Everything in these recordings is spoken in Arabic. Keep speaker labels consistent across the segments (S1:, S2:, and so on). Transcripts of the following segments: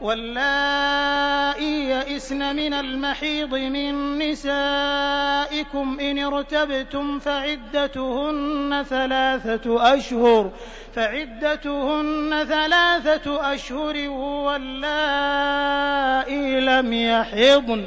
S1: واللائي يئسن من المحيض من نسائكم إن ارتبتم فعدتهن ثلاثة أشهر فعدتهن ثلاثة أشهر واللائي لم يحضن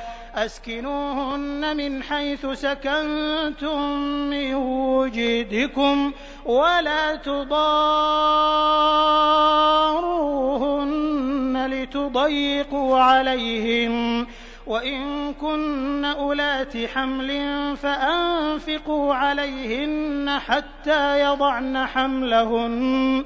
S1: أسكنوهن من حيث سكنتم من وجدكم ولا تضاروهن لتضيقوا عليهم وإن كن أولات حمل فأنفقوا عليهن حتى يضعن حملهن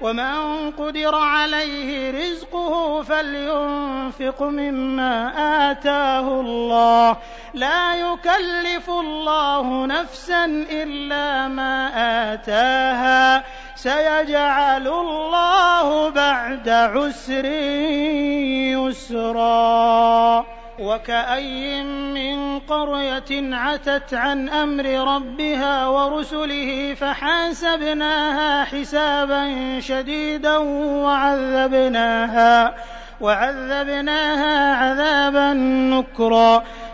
S1: ومن قدر عليه رزقه فلينفق مما آتاه الله لا يكلف الله نفسا إلا ما آتاها سيجعل الله بعد عسر يسرا وكاين من قرية عتت عن أمر ربها ورسله فحاسبناها حسابا شديدا وعذبناها وعذبناها عذابا نكرا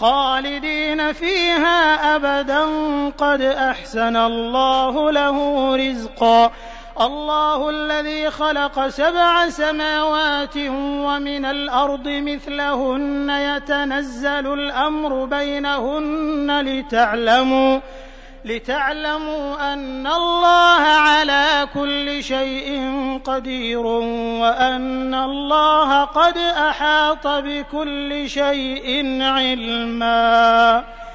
S1: خالدين فيها أبدا قد أحسن الله له رزقا الله الذي خلق سبع سماوات ومن الأرض مثلهن يتنزل الأمر بينهن لتعلموا لتعلموا أن الله على كل شيء قدير وأن الله قد أحاط بكل شيء علما